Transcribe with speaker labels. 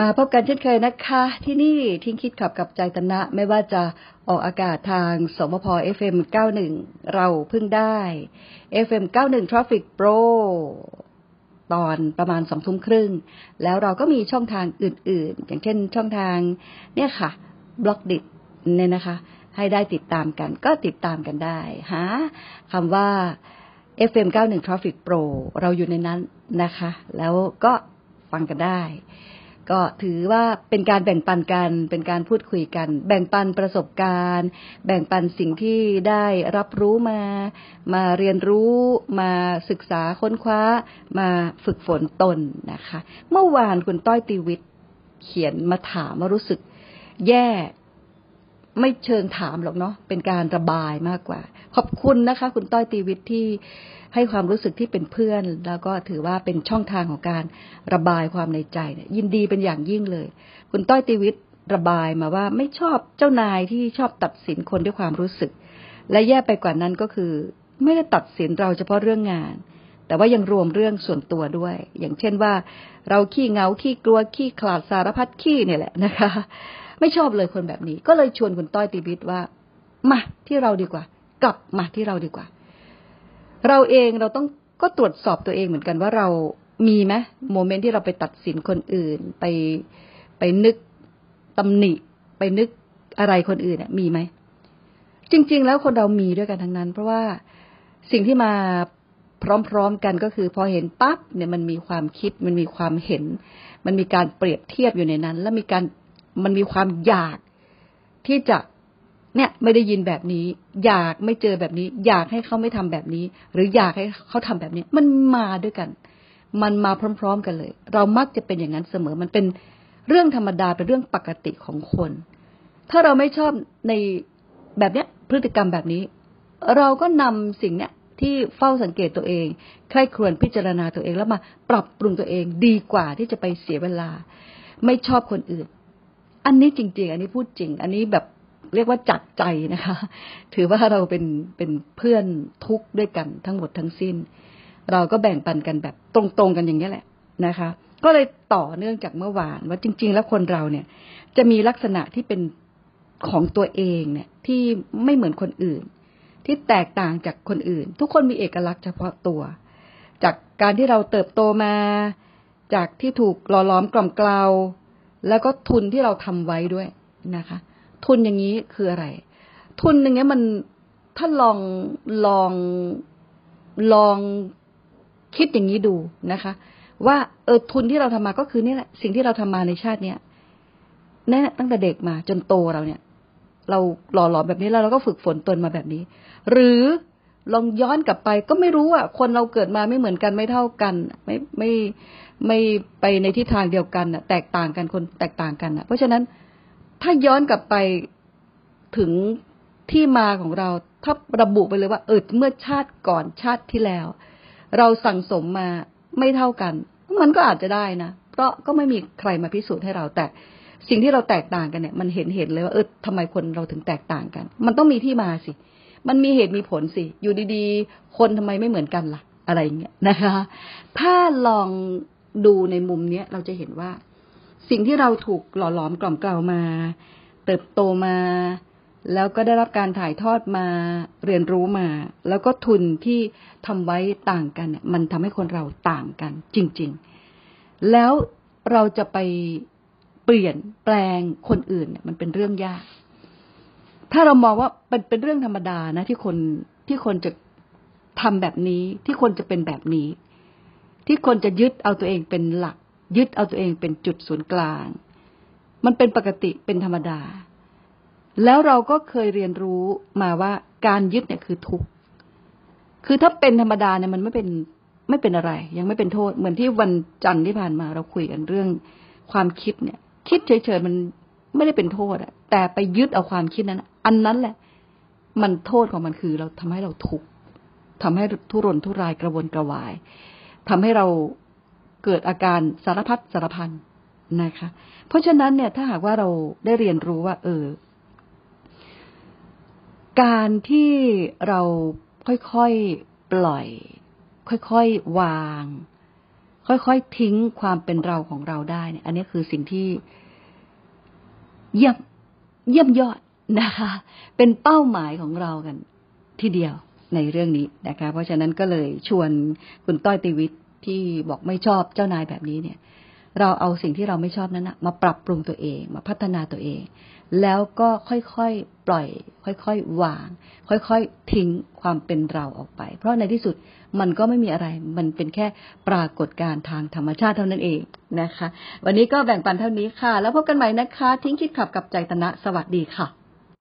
Speaker 1: มาพบกันเช่นเคยนะคะ ที่นี่ทิ้งคิดขับกับใจตนะไม่ว่าจะออกอากาศทางสมพ FM 91 เราพึ่งได้ FM 91 Traffic Pro ตอนประมาณสองทุ่มครึ่ง แล้วเราก็มีช่องทางอื่นๆ อย่างเช่นช่องทางเนี่ยค่ะบล็อกดิเนี่ยนะคะ ให้ได้ติดตามกันก็ติดตามกันได้หาคำว่า FM 91 Traffic Pro เราอยู่ในนั้นนะคะ แล้วก็ฟังกันได้ ก็ถือว่าเป็นการแบ่งปันกัน เป็นการพูดคุยกัน แบ่งปันประสบการณ์ แบ่งปันสิ่งที่ได้รับรู้มา มาเรียนรู้มาศึกษาค้นคว้า มาฝึกฝนตนนะคะ เมื่อวานคุณต้อยตีวิทย์เขียนมาถามว่ารู้สึกแย่ ไม่เชิงถามหรอกเนาะเป็นการระบายมากกว่า ขอบคุณนะคะ คุณต้อยตีวิทย์ที่ให้ความรู้สึกที่เป็นเพื่อน แล้วก็ถือว่าเป็นช่องทางของการระบายความในใจเนี่ยยินดีเป็นอย่างยิ่งเลย คุณต้อยตีวิทย์ระบายมาว่าไม่ชอบเจ้านายที่ชอบตัดสินคนด้วยความรู้สึก และแย่ไปกว่านั้นก็คือ ไม่ได้ตัดสินเราเฉพาะเรื่องงาน แต่ว่ายังรวมเรื่องส่วนตัวด้วย อย่างเช่นว่า เราขี้เงาขี้กลัวขี้ขลาดสารพัดขี้เนี่ยแหละนะคะ ไม่ชอบเลยคนแบบนี้ ก็เลยชวนคุณต้อยตีวิทย์ว่า มาที่เราดีกว่า กลับมาที่เราดีกว่า เราเองเราต้องก็ตรวจสอบตัวเองเหมือนกันว่าเรามีไหมโมเมนต์ที่เราไปตัดสินคนอื่น ไปไปนึกตำหนิ ไปนึกอะไรคนอื่นเนี่ยมีไหมจริง ๆ แล้วคนเรามีด้วยกันทั้งนั้น เพราะว่าสิ่งที่มาพร้อมๆกันก็คือพอเห็นปั๊บเนี่ยมันมีความคิดมันมีความเห็น มันมีการเปรียบเทียบอยู่ในนั้น แล้วมีการ มันมีความอยากที่จะเนี่ยไม่ได้ยินแบบนี้ อยากไม่เจอแบบนี้ อยากให้เขาไม่ทำแบบนี้ หรืออยากให้เขาทำแบบนี้ มันมาด้วยกัน มันมาพร้อม ๆ กันเลย เรามักจะเป็นอย่างนั้นเสมอ มันเป็นเรื่องธรรมดาเป็นเรื่องปกติของคน ถ้าเราไม่ชอบในแบบเนี้ย พฤติกรรมแบบนี้ เราก็นำสิ่งเนี้ยที่เฝ้าสังเกตตัวเองใคร่ครวญพิจารณาตัวเองแล้วมาปรับปรุงตัวเองดีกว่าที่จะไปเสียเวลา ไม่ชอบคนอื่น อันนี้จริง ๆ อันนี้พูดจริง อันนี้แบบเรียกว่าจัดใจนะคะ ถือว่าเราเป็นเป็นเพื่อนทุกข์ด้วยกันทั้งหมดทั้งสิ้น เราก็แบ่งปันกันแบบตรงๆกันอย่างนี้แหละนะคะ ก็เลยต่อเนื่องจากเมื่อวานว่าจริง ๆ แล้วคนเราเนี่ย จะมีลักษณะที่เป็นของตัวเองเนี่ย ที่ไม่เหมือนคนอื่น ที่แตกต่างจากคนอื่น ทุกคนมีเอกลักษณ์เฉพาะตัว จากการที่เราเติบโตมา จากที่ถูกหล่อล้อมกล่อมเกลา แล้วก็ทุนที่เราทำไว้ด้วยนะคะ ทุนอย่างนี้คืออะไร ทุนอย่างเงี้ยมันถ้าลองลองลองคิดอย่างนี้ดูนะคะ ว่าเออทุนที่เราทำมาก็คือนี่แหละสิ่งที่เราทำมาในชาติเนี้ยแน่ตั้งแต่เด็กมาจนโตเราเนี่ย เราหล่อหลอมแบบนี้แล้วเราก็ฝึกฝนตนมาแบบนี้ หรือ ลองย้อนกลับไปก็ไม่รู้อะคนเราเกิดมาไม่เหมือนกันไม่เท่ากัน ไม่ไม่ไม่ไปในทิศทางเดียวกันอะ แตกต่างกันคนแตกต่างกันอะ เพราะฉะนั้นถ้าย้อนกลับไปถึงที่มาของเรา ถ้าระบุไปเลยว่า เออเมื่อชาติก่อนชาติที่แล้ว เราสั่งสมมาไม่เท่ากัน มันก็อาจจะได้นะเพราะก็ไม่มีใครมาพิสูจน์ให้เราแต่สิ่งที่เราแตกต่างกันเนี่ย มันเห็นเห็นเลยว่าเออทำไมคนเราถึงแตกต่างกัน มันต้องมีที่มาสิ มันมีเหตุมีผลสิ อยู่ดีๆ คนทำไมไม่เหมือนกันล่ะ อะไรเงี้ยนะคะ ถ้าลองดูในมุมเนี้ยเราจะเห็นว่า สิ่งที่เราถูกหล่อหลอมกล่อมเกลามา เติบโตมา แล้วก็ได้รับการถ่ายทอดมาเรียนรู้มา แล้วก็ทุนที่ทำไว้ต่างกันเนี่ยมันทำให้คนเราต่างกัน จริง ๆ แล้วเราจะไปเปลี่ยนแปลงคนอื่นเนี่ยมันเป็นเรื่องยาก ถ้าเรามองว่าเป็นเป็นเรื่องธรรมดานะ ที่คนที่คนจะทำแบบนี้ ที่คนจะเป็นแบบนี้ ที่คนจะยึดเอาตัวเองเป็นหลัก ยึดเอาตัวเองเป็นจุดศูนย์กลาง มันเป็นปกติเป็นธรรมดา แล้วเราก็เคยเรียนรู้มาว่าการยึดเนี่ยคือทุกข์คือถ้าเป็นธรรมดาเนี่ยมันไม่เป็นไม่เป็นอะไร ยังไม่เป็นโทษเหมือนที่วันจันทร์ที่ผ่านมาเราคุยกันเรื่องความคิดเนี่ย คิดเฉยๆมันไม่ได้เป็นโทษอะ แต่ไปยึดเอาความคิดนั้น อันนั้นแหละ มันโทษของมันคือ เราทำให้เราทุกข์ทำให้ทุรนทุรายกระวนกระวายทำให้เราเกิดอาการสารพัดสารพันนะคะ เพราะฉะนั้นเนี่ย ถ้าหากว่าเราได้เรียนรู้ว่า เออ การที่เราค่อยๆปล่อย ค่อยๆวาง ค่อยๆทิ้งความเป็นเราของเราได้เนี่ย อันนี้คือสิ่งที่เยี่ยม เยี่ยมยอดนะคะ เป็นเป้าหมายของเรากันทีเดียวในเรื่องนี้นะคะ เพราะฉะนั้นก็เลยชวนคุณต้อยติวิทย์ที่บอกไม่ชอบเจ้านายแบบนี้เนี่ย เราเอาสิ่งที่เราไม่ชอบนั้นนะมาปรับปรุงตัวเอง มาพัฒนาตัวเอง แล้วก็ค่อยๆปล่อย ค่อยๆวาง ค่อยๆทิ้งความเป็นเราออกไป เพราะในที่สุดมันก็ไม่มีอะไร มันเป็นแค่ปรากฏการณ์ทางธรรมชาติเท่านั้นเองนะคะ วันนี้ก็แบ่งปันเท่านี้ค่ะ แล้วพบกันใหม่นะคะ ทิ้งคิดขับกับใจตนะ สวัสดีค่ะ